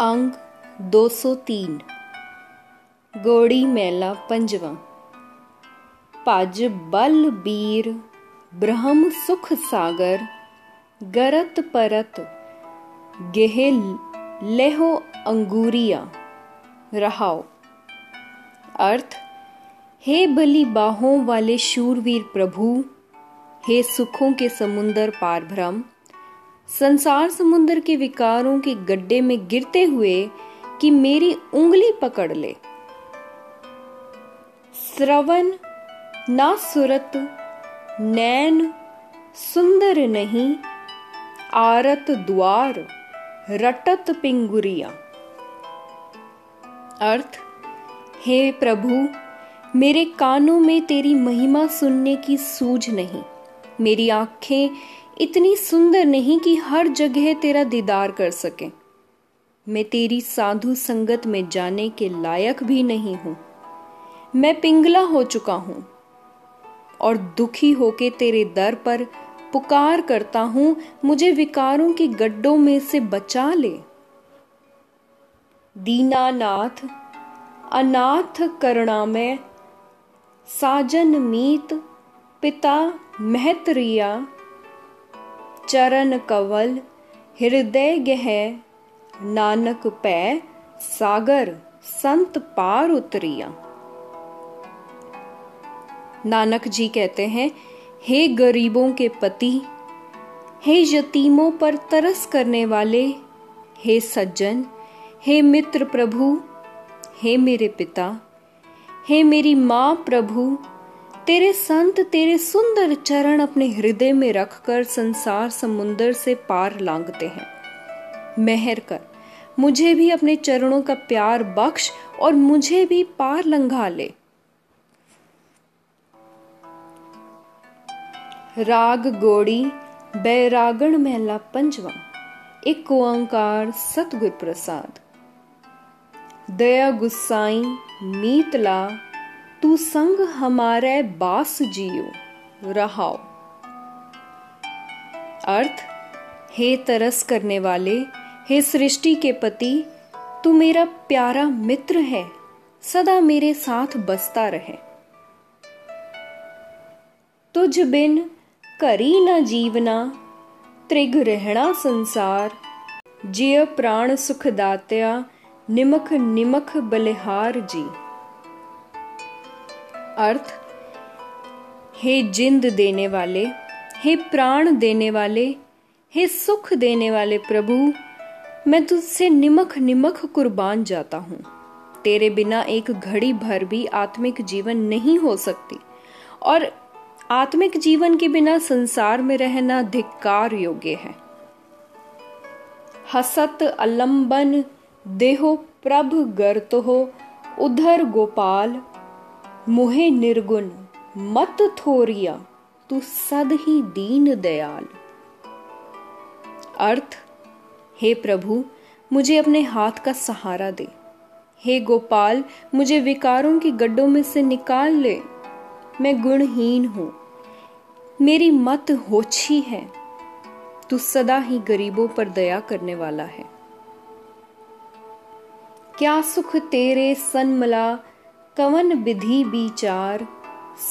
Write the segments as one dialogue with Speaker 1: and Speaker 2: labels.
Speaker 1: अंग 203 गोड़ी मेला पंजवा। पज बल बीर, ब्रह्म सुख सागर, गरत परत, गेह लेहो अंगूरिया। रहाओ। अर्थ, हे बली बाहों वाले शूरवीर प्रभु, हे सुखों के समुंदर पार भ्रम संसार समुद्र के विकारों के गड्ढे में गिरते हुए कि मेरी उंगली पकड़ ले। श्रवण ना सुरत, नैन सुंदर नहीं, आरत द्वार रटत पिंगुरिया। अर्थ, हे प्रभु, मेरे कानों में तेरी महिमा सुनने की सूझ नहीं, मेरी आँखें इतनी सुंदर नहीं कि हर जगह तेरा दीदार कर सके। मैं तेरी साधु संगत में जाने के लायक भी नहीं हूँ। मैं पिंगला हो चुका हूँ और दुखी होके तेरे दर पर पुकार करता हूँ, मुझे विकारों के गड्ढों में से बचा ले। दीनानाथ, अनाथ करुणा में साजन मीत, पिता महतरिया चरण कवल, हृदय गह, नानक पै, सागर, संत पार उतरिया। नानक जी कहते हैं, हे गरीबों के पति, हे यतीमों पर तरस करने वाले, हे सज्जन, हे मित्र प्रभु, हे मेरे पिता, हे मेरी माँ प्रभु तेरे संत, तेरे सुंदर चरण अपने हृदय में रखकर संसार समुन्दर से पार लांगते हैं। मेहर कर, मुझे भी अपने चरणों का प्यार बख्श और मुझे भी पार लंघा ले। राग गोड़ी, बैरागण महला पंचवा एक ओंकार सतगुर प्रसाद दया गुस्साई मीतला तू संग हमारे बास जियो, रहाओ। अर्थ, हे तरस करने वाले, हे सृष्टि के पति, तू मेरा प्यारा मित्र है, सदा मेरे साथ बसता रहे। तुझ बिन करी न जीवना, त्रिग रहना संसार, जिय प्राण सुख दात्या, निमख निमख बलिहार जी। अर्थ, हे जिंद देने वाले, हे प्राण देने वाले, हे सुख देने वाले प्रभु, मैं तुझसे निमख निमख कुर्बान जाता हूँ। तेरे बिना एक घड़ी भर भी आत्मिक जीवन नहीं हो सकती। और आत्मिक जीवन के बिना संसार में रहना धिक्कार योग्य है। हसत अलंबन, देहो प्रभ गर्त हो उधर गोपाल मुहे निर्गुण मत थोरिया, तू सद ही दीन दयाल। अर्थ, हे प्रभु, मुझे अपने हाथ का सहारा दे। हे गोपाल, मुझे विकारों के गड्ढों में से निकाल ले। मैं गुणहीन हूँ। मेरी मत होछी है। तू सदा ही गरीबों पर दया करने वाला है। क्या सुख तेरे सनमला कवन विधि विचार,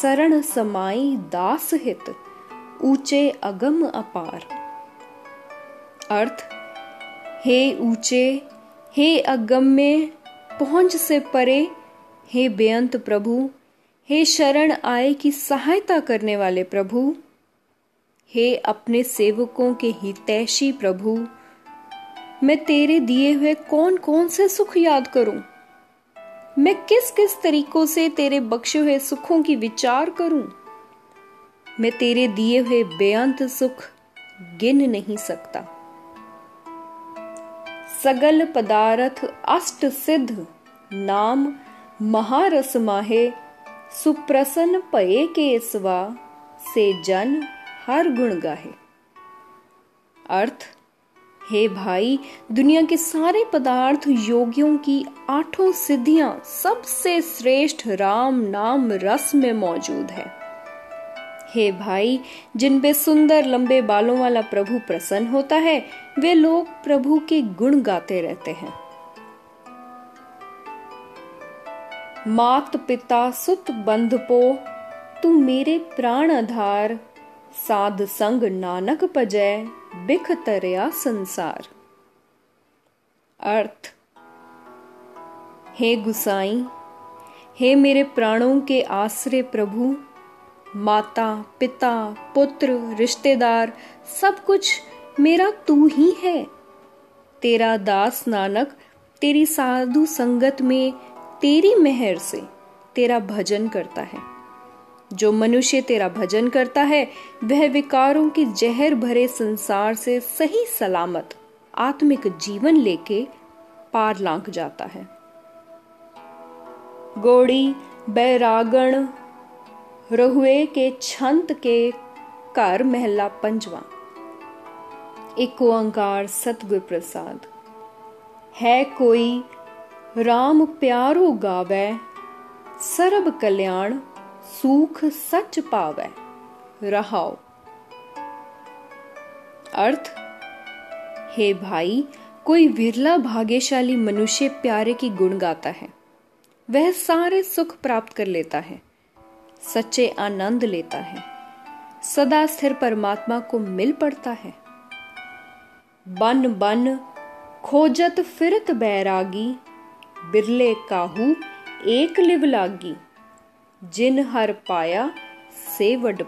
Speaker 1: शरण समाई दास हित, ऊँचे अगम अपार। अर्थ, हे ऊँचे, हे अगम में पहुँच से परे, हे बेअंत प्रभु, हे शरण आए की सहायता करने वाले प्रभु, हे अपने सेवकों के हितैषी प्रभु, मैं तेरे दिए हुए कौन कौन से सुख याद करूँ? मैं किस किस तरीकों से तेरे बख्शे हुए सुखों की विचार करूँ? मैं तेरे दिए हुए बेअंत सुख गिन नहीं सकता। सगल पदार्थ अष्ट सिद्ध, नाम महारस माहे, सुप्रसन्न पये के स्वा से जन हर गुण गाहे। अर्थ हे भाई, दुनिया के सारे पदार्थ योगियों की आठों सिद्धियाँ सबसे श्रेष्ठ राम नाम रस में मौजूद है। हे भाई, जिन पे सुंदर लंबे बालों वाला प्रभु प्रसन्न होता है, वे लोग प्रभु के गुण गाते रहते हैं। मात पिता सुत बंधपो तू मेरे प्राण आधार, साध संग नानक पजय बिख संसार। अर्थ, हे गुसाई, हे मेरे प्राणों के आश्रय प्रभु, माता, पिता, पुत्र, रिश्तेदार, सब कुछ मेरा तू ही है। तेरा दास नानक, तेरी साधु संगत में तेरी मेहर से तेरा भजन करता है। जो मनुष्य तेरा भजन करता है, वह विकारों के जहर भरे संसार से सही सलामत, आत्मिक जीवन लेके पार लांक जाता है। गोड़ी, बैरागण, रहुए के छंत के कर महला पंजवा। एक ओंकार सतगुर प्रसाद। है कोई राम प्यारो गावे, सरब कल्याण सुख सच पावे, रहाओ। अर्थ, हे भाई, कोई विरला भाग्यशाली मनुष्य प्यारे की गुण गाता है। वह सारे सुख प्राप्त कर लेता है, सच्चे आनंद लेता है, सदा स्थिर परमात्मा को मिल पड़ता है। बन बन, खोजत फिरत बैरागी, बिरले काहू, एक लिव लागी। जिन हर पाया से वड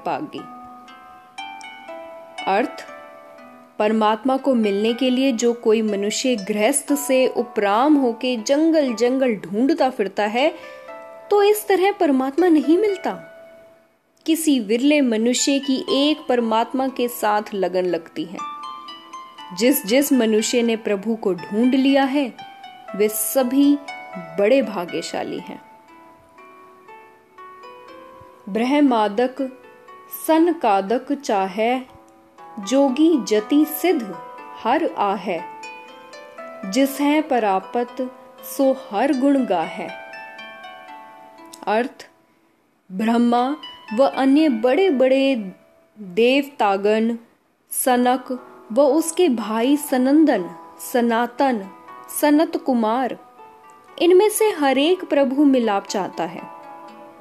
Speaker 1: अर्थ, परमात्मा को मिलने के लिए जो कोई मनुष्य गृहस्थ से उपराम होके जंगल जंगल ढूंढता फिरता है तो इस तरह परमात्मा नहीं मिलता। किसी विरले मनुष्य की एक परमात्मा के साथ लगन लगती है। जिस जिस मनुष्य ने प्रभु को ढूंढ लिया है, वे सभी बड़े भाग्यशाली हैं। ब्रह्मादक सन कादक चाहे, जोगी जति सिद्ध हर आहे। जिस है परापत, सो हर गुण गा है अर्थ, ब्रह्मा व अन्य बड़े बड़े देवतागण, सनक व उसके भाई सनंदन, सनातन सनत कुमार इनमें से हरेक प्रभु मिलाप चाहता है।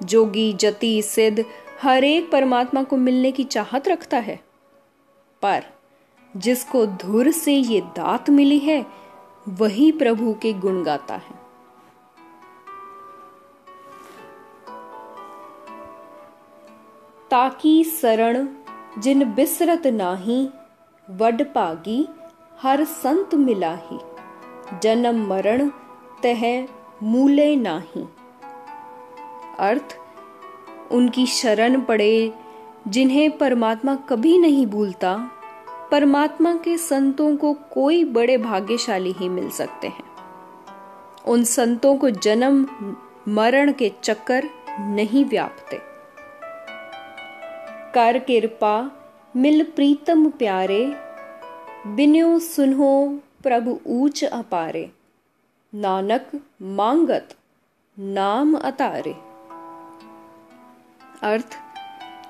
Speaker 1: जोगी, जति, सिद्ध हर एक परमात्मा को मिलने की चाहत रखता है। पर जिसको धुर से ये दात मिली है, वही प्रभु के गुण गाता है। ताकि शरण जिन बिसरत नाही, वड पागी हर संत मिलाही। जन्म मरण तह मूले नाही। अर्थ, उनकी शरण पड़े जिन्हें परमात्मा कभी नहीं भूलता, परमात्मा के संतों को कोई बड़े भाग्यशाली ही मिल सकते हैं। उन संतों को जन्म, मरण के चक्कर नहीं व्यापते। कर कृपा मिल प्रीतम प्यारे, बिन्यो सुनो प्रभु ऊंच अपारे, नानक मांगत नाम अतारे। अर्थ,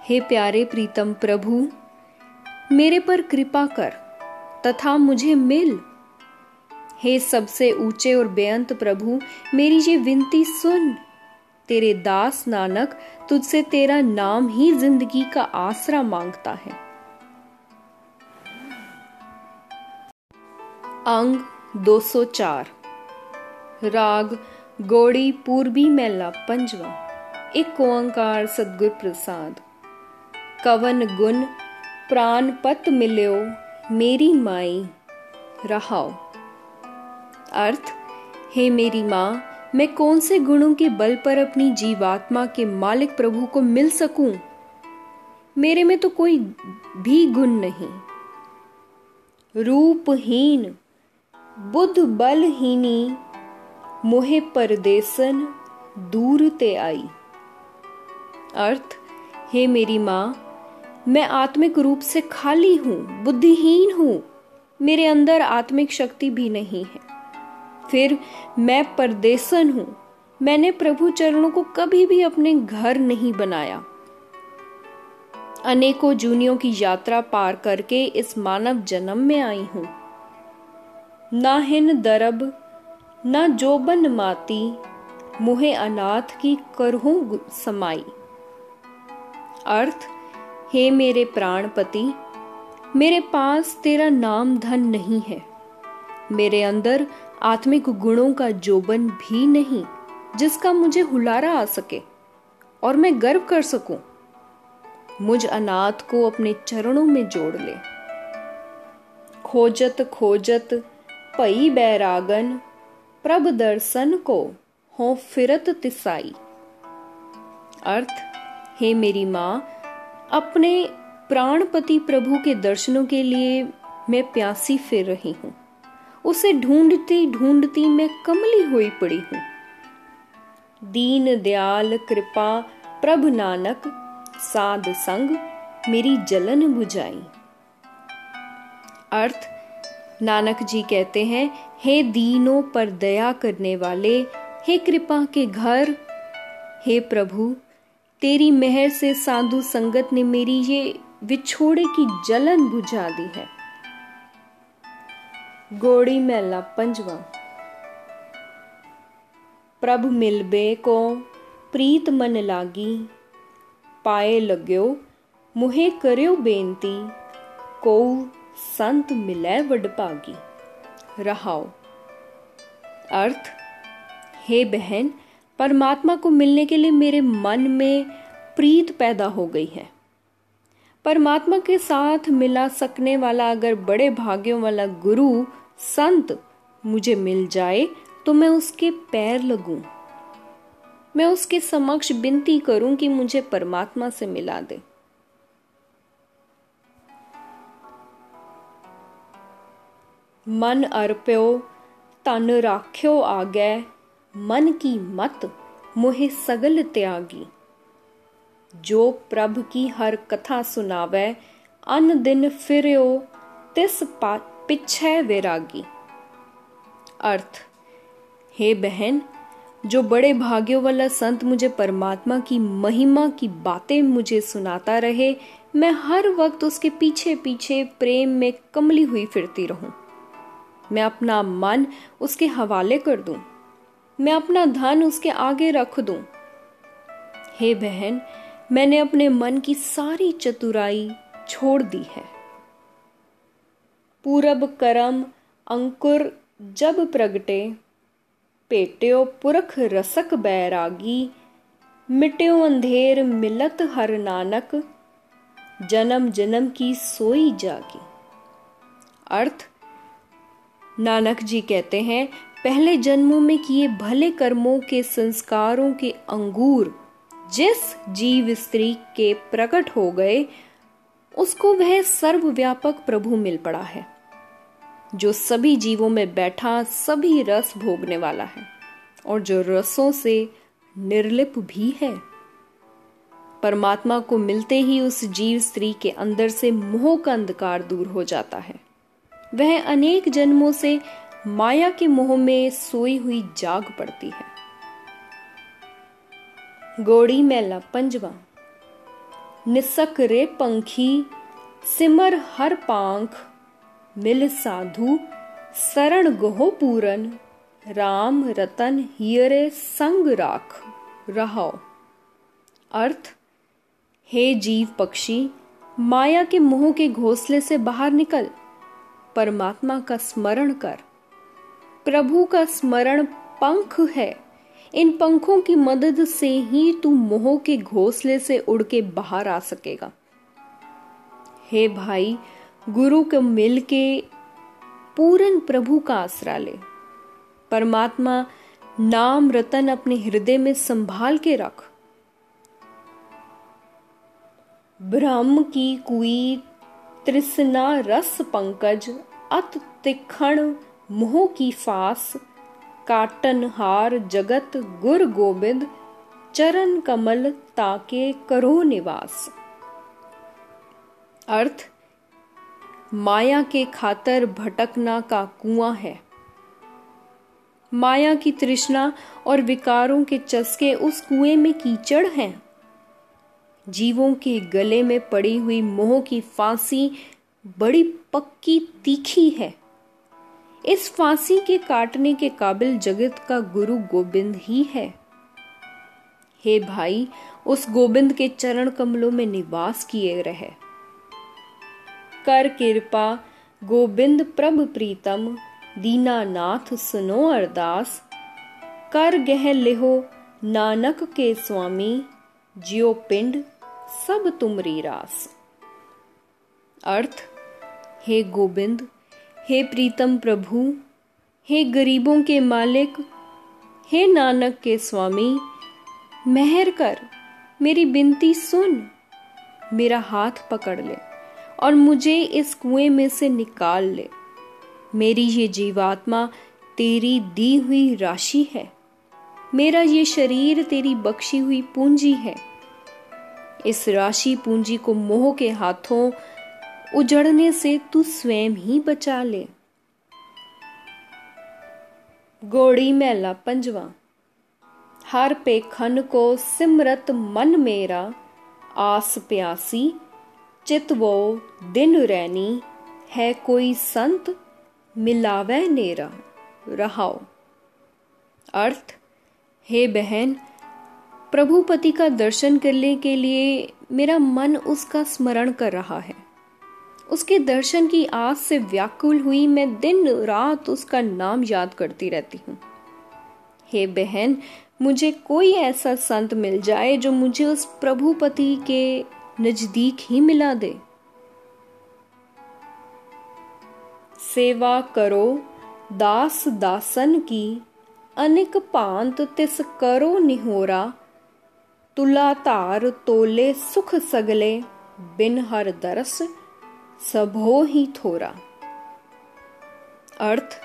Speaker 1: हे प्यारे प्रीतम प्रभु, मेरे पर कृपा कर, तथा मुझे मिल। हे सबसे ऊँचे और बेअंत प्रभु, मेरी ये विनती सुन। तेरे दास नानक तुझसे तेरा नाम ही ज़िंदगी का आसरा माँगता है। अंग 204 राग, गोड़ी पूर्वी मेला पंजवा। एक ओंकार सदगुर प्रसाद। कवन गुण, प्राण पत मिल्यो, मेरी माई रहाओ। अर्थ, हे मेरी माँ, मैं कौन से गुणों के बल पर अपनी जीवात्मा के मालिक प्रभु को मिल सकूँ? मेरे में तो कोई भी गुण नहीं। रूपहीन बुद्ध बलहीनी मोहे परदेसन, दूर ते आई। अर्थ, हे मेरी माँ, मैं आत्मिक रूप से खाली हूँ, बुद्धिहीन हूँ। मेरे अंदर आत्मिक शक्ति भी नहीं है। फिर मैं परदेसन हूँ। मैंने प्रभु चरणों को कभी भी अपने घर नहीं बनाया। अनेकों जूनियों की यात्रा पार करके इस मानव जन्म में आई हूँ। ना हिन दरब, ना जोबन माती, मुहे अनाथ की करहूं समाई। अर्थ, हे मेरे प्राणपति, मेरे पास तेरा नाम धन नहीं है। मेरे अंदर आत्मिक गुणों का जोबन भी नहीं, जिसका मुझे हुलारा आ सके और मैं गर्व कर सकूँ। मुझ अनाथ को अपने चरणों में जोड़ ले। खोजत खोजत पई बैरागन प्रभ दर्शन को हो फिरत तिसाई। अर्थ हे मेरी माँ, अपने प्राणपति प्रभु के दर्शनों के लिए मैं प्यासी फिर रही हूँ। उसे ढूंढती ढूंढती मैं कमली हुई पड़ी हूँ। दीन दयाल कृपा प्रभ नानक, साध संग मेरी जलन बुझाई। अर्थ, नानक जी कहते हैं, हे दीनों पर दया करने वाले, हे कृपा के घर, हे प्रभु तेरी मेहर से साधु संगत ने मेरी ये विछोड़े की जलन बुझा दी है। गोड़ी मेला पंजवा। प्रभ मिलबे को प्रीत मन लागी। पाए लग्यो, मुहे करियो बेनती। को संत मिले वडभागी रहाओ। अर्थ, हे बहन परमात्मा को मिलने के लिए मेरे मन में प्रीत पैदा हो गई है। परमात्मा के साथ मिला सकने वाला अगर बड़े भाग्यों वाला गुरु, संत मुझे मिल जाए तो मैं उसके पैर लगूं। मैं उसके समक्ष विनती करूँ कि मुझे परमात्मा से मिला दे। मन अर्प्यो, तन राख्यो आगे मन की मत मोहे सगल त्यागी। जो प्रभ की हर कथा सुनावे, अन दिन फिरो तिस पिछे वैरागी। अर्थ, हे बहन, जो बड़े भाग्यों वाला संत मुझे परमात्मा की महिमा की बातें मुझे सुनाता रहे, मैं हर वक्त उसके पीछे पीछे प्रेम में कमली हुई फिरती रहूँ। मैं अपना मन उसके हवाले कर दूँ। मैं अपना धन उसके आगे रख दूँ। हे बहन, मैंने अपने मन की सारी चतुराई छोड़ दी है। पूरब करम अंकुर जब प्रगटे, पेट्यो पुरख रसक बैरागी, मिट्यो अंधेर मिलत हर नानक जन्म जन्म की सोई जागी। अर्थ, नानक जी कहते हैं पहले जन्मों में किए भले कर्मों के संस्कारों के अंगूर जिस जीव स्त्री के प्रकट हो गए, उसको वह सर्वव्यापक प्रभु मिल पड़ा है, जो सभी जीवों में बैठा सभी रस भोगने वाला है और जो रसों से निर्लिप भी है। परमात्मा को मिलते ही उस जीव स्त्री के अंदर से मोह का अंधकार दूर हो जाता है। वह अनेक जन्मों से माया के मोह में सोई हुई जाग पड़ती है। गोड़ी मेला पंजवा। निसक रे पंखी, सिमर हर पांख, मिल साधु, शरण गोहो पूरन, राम रतन हियरे संग राख रहो अर्थ, हे जीव पक्षी, माया के मोह के घोंसले से बाहर निकल, परमात्मा का स्मरण कर। प्रभु का स्मरण पंख है। इन पंखों की मदद से ही तू मोह के घोंसले से उड़ के बाहर आ सकेगा। हे भाई, गुरु को मिल के पूरन प्रभु का आसरा ले। परमात्मा, नाम रतन अपने हृदय में संभाल के रख। ब्रह्म की कुई तृष्णा रस पंकज अत तिखण मोह की फास काटन हार जगत गुर गोबिंद, चरण कमल ताके करो निवास। अर्थ, माया के खातर भटकना का कुआँ है। माया की तृष्णा और विकारों के चस्के उस कुएँ में कीचड़ हैं। जीवों के गले में पड़ी हुई मोह की फांसी बड़ी पक्की तीखी है। इस फांसी के काटने के काबिल जगत का गुरु गोविंद ही है। हे भाई, उस गोविंद के चरण कमलों में निवास किए रहे। कर कृपा गोविंद प्रभ प्रीतम दीनानाथ सुनो अरदास। कर गह लिहो, नानक के स्वामी, जियो पिंड, सब तुमरी रास। अर्थ, हे गोविंद हे प्रीतम प्रभु, हे गरीबों के मालिक, हे नानक के स्वामी, मेहर कर, मेरी बिनती सुन, मेरा हाथ पकड़ ले और मुझे इस कुएँ में से निकाल ले। मेरी ये जीवात्मा तेरी दी हुई राशि है। मेरा ये शरीर तेरी बख्शी हुई पूंजी है। इस राशि पूंजी को मोह के हाथों उजड़ने से तू स्वयं ही बचा ले। गोड़ी मेला पंजवा, हर पे खन को सिमरत मन मेरा, आस प्यासी चित वो दिन रैनी, है कोई संत मिलावे नेरा, रहाओ। अर्थ, हे बहन, प्रभुपति का दर्शन करने के लिए मेरा मन उसका स्मरण कर रहा है। उसके दर्शन की आस से व्याकुल हुई मैं दिन रात उसका नाम याद करती रहती हूँ। हे बहन, मुझे कोई ऐसा संत मिल जाए जो मुझे उस प्रभुपति के नज़दीक ही मिला दे। सेवा करो, दास दासन की, अनिक पांत तिस करो निहोरा तुला तार तोले सुख सगले बिन हर दरस सबो ही थोरा। अर्थ,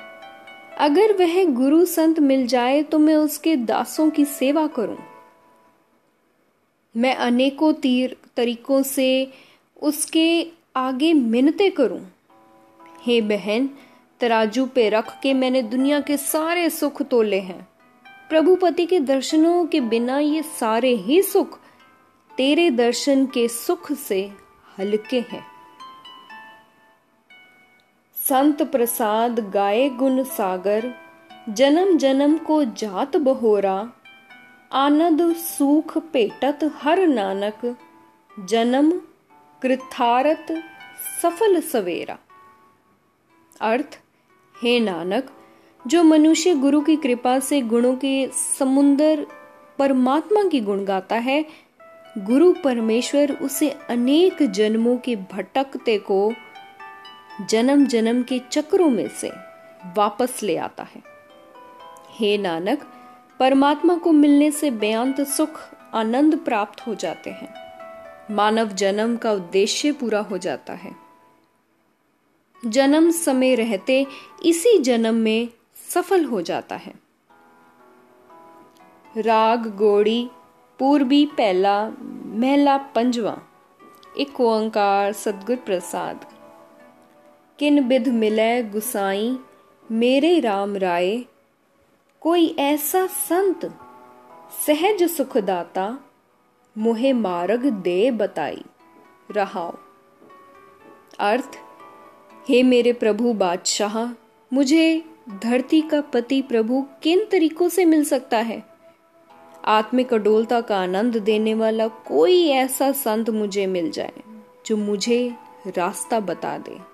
Speaker 1: अगर वह गुरु संत मिल जाए तो मैं उसके दासों की सेवा करूँ। मैं अनेकों तीर तरीकों से उसके आगे मिन्नते करूँ। हे बहन, तराजू पे रख के मैंने दुनिया के सारे सुख तोले हैं। प्रभुपति के दर्शनों के बिना ये सारे ही सुख तेरे दर्शन के सुख से हल्के हैं। संत प्रसाद गाए गुण सागर, जन्म जन्म को जात बहोरा। आनंद सुख पेटत हर नानक, जन्म कृथारत सफल सवेरा। अर्थ, हे नानक, जो मनुष्य गुरु की कृपा से गुणों के समुन्दर परमात्मा की गुण गाता है, गुरु परमेश्वर उसे अनेक जन्मों के भटकते को जन्म जन्म के चक्रों में से वापस ले आता है। हे नानक, परमात्मा को मिलने से बेअंत सुख, आनंद प्राप्त हो जाते हैं। मानव जन्म का उद्देश्य पूरा हो जाता है। जन्म समय रहते इसी जन्म में सफल हो जाता है। राग, गोड़ी, पूर्वी पहला महला, पंजवा, एक ओंकार सदगुर प्रसाद किन बिध मिले गुसाई? मेरे राम राय। कोई ऐसा संत सहज सुखदाता मुहे मार्ग दे बताई। रहाओ। अर्थ, हे मेरे प्रभु बादशाह, मुझे धरती का पति प्रभु किन तरीकों से मिल सकता है? आत्मिक अडोलता का आनंद देने वाला कोई ऐसा संत मुझे मिल जाए, जो मुझे रास्ता बता दे।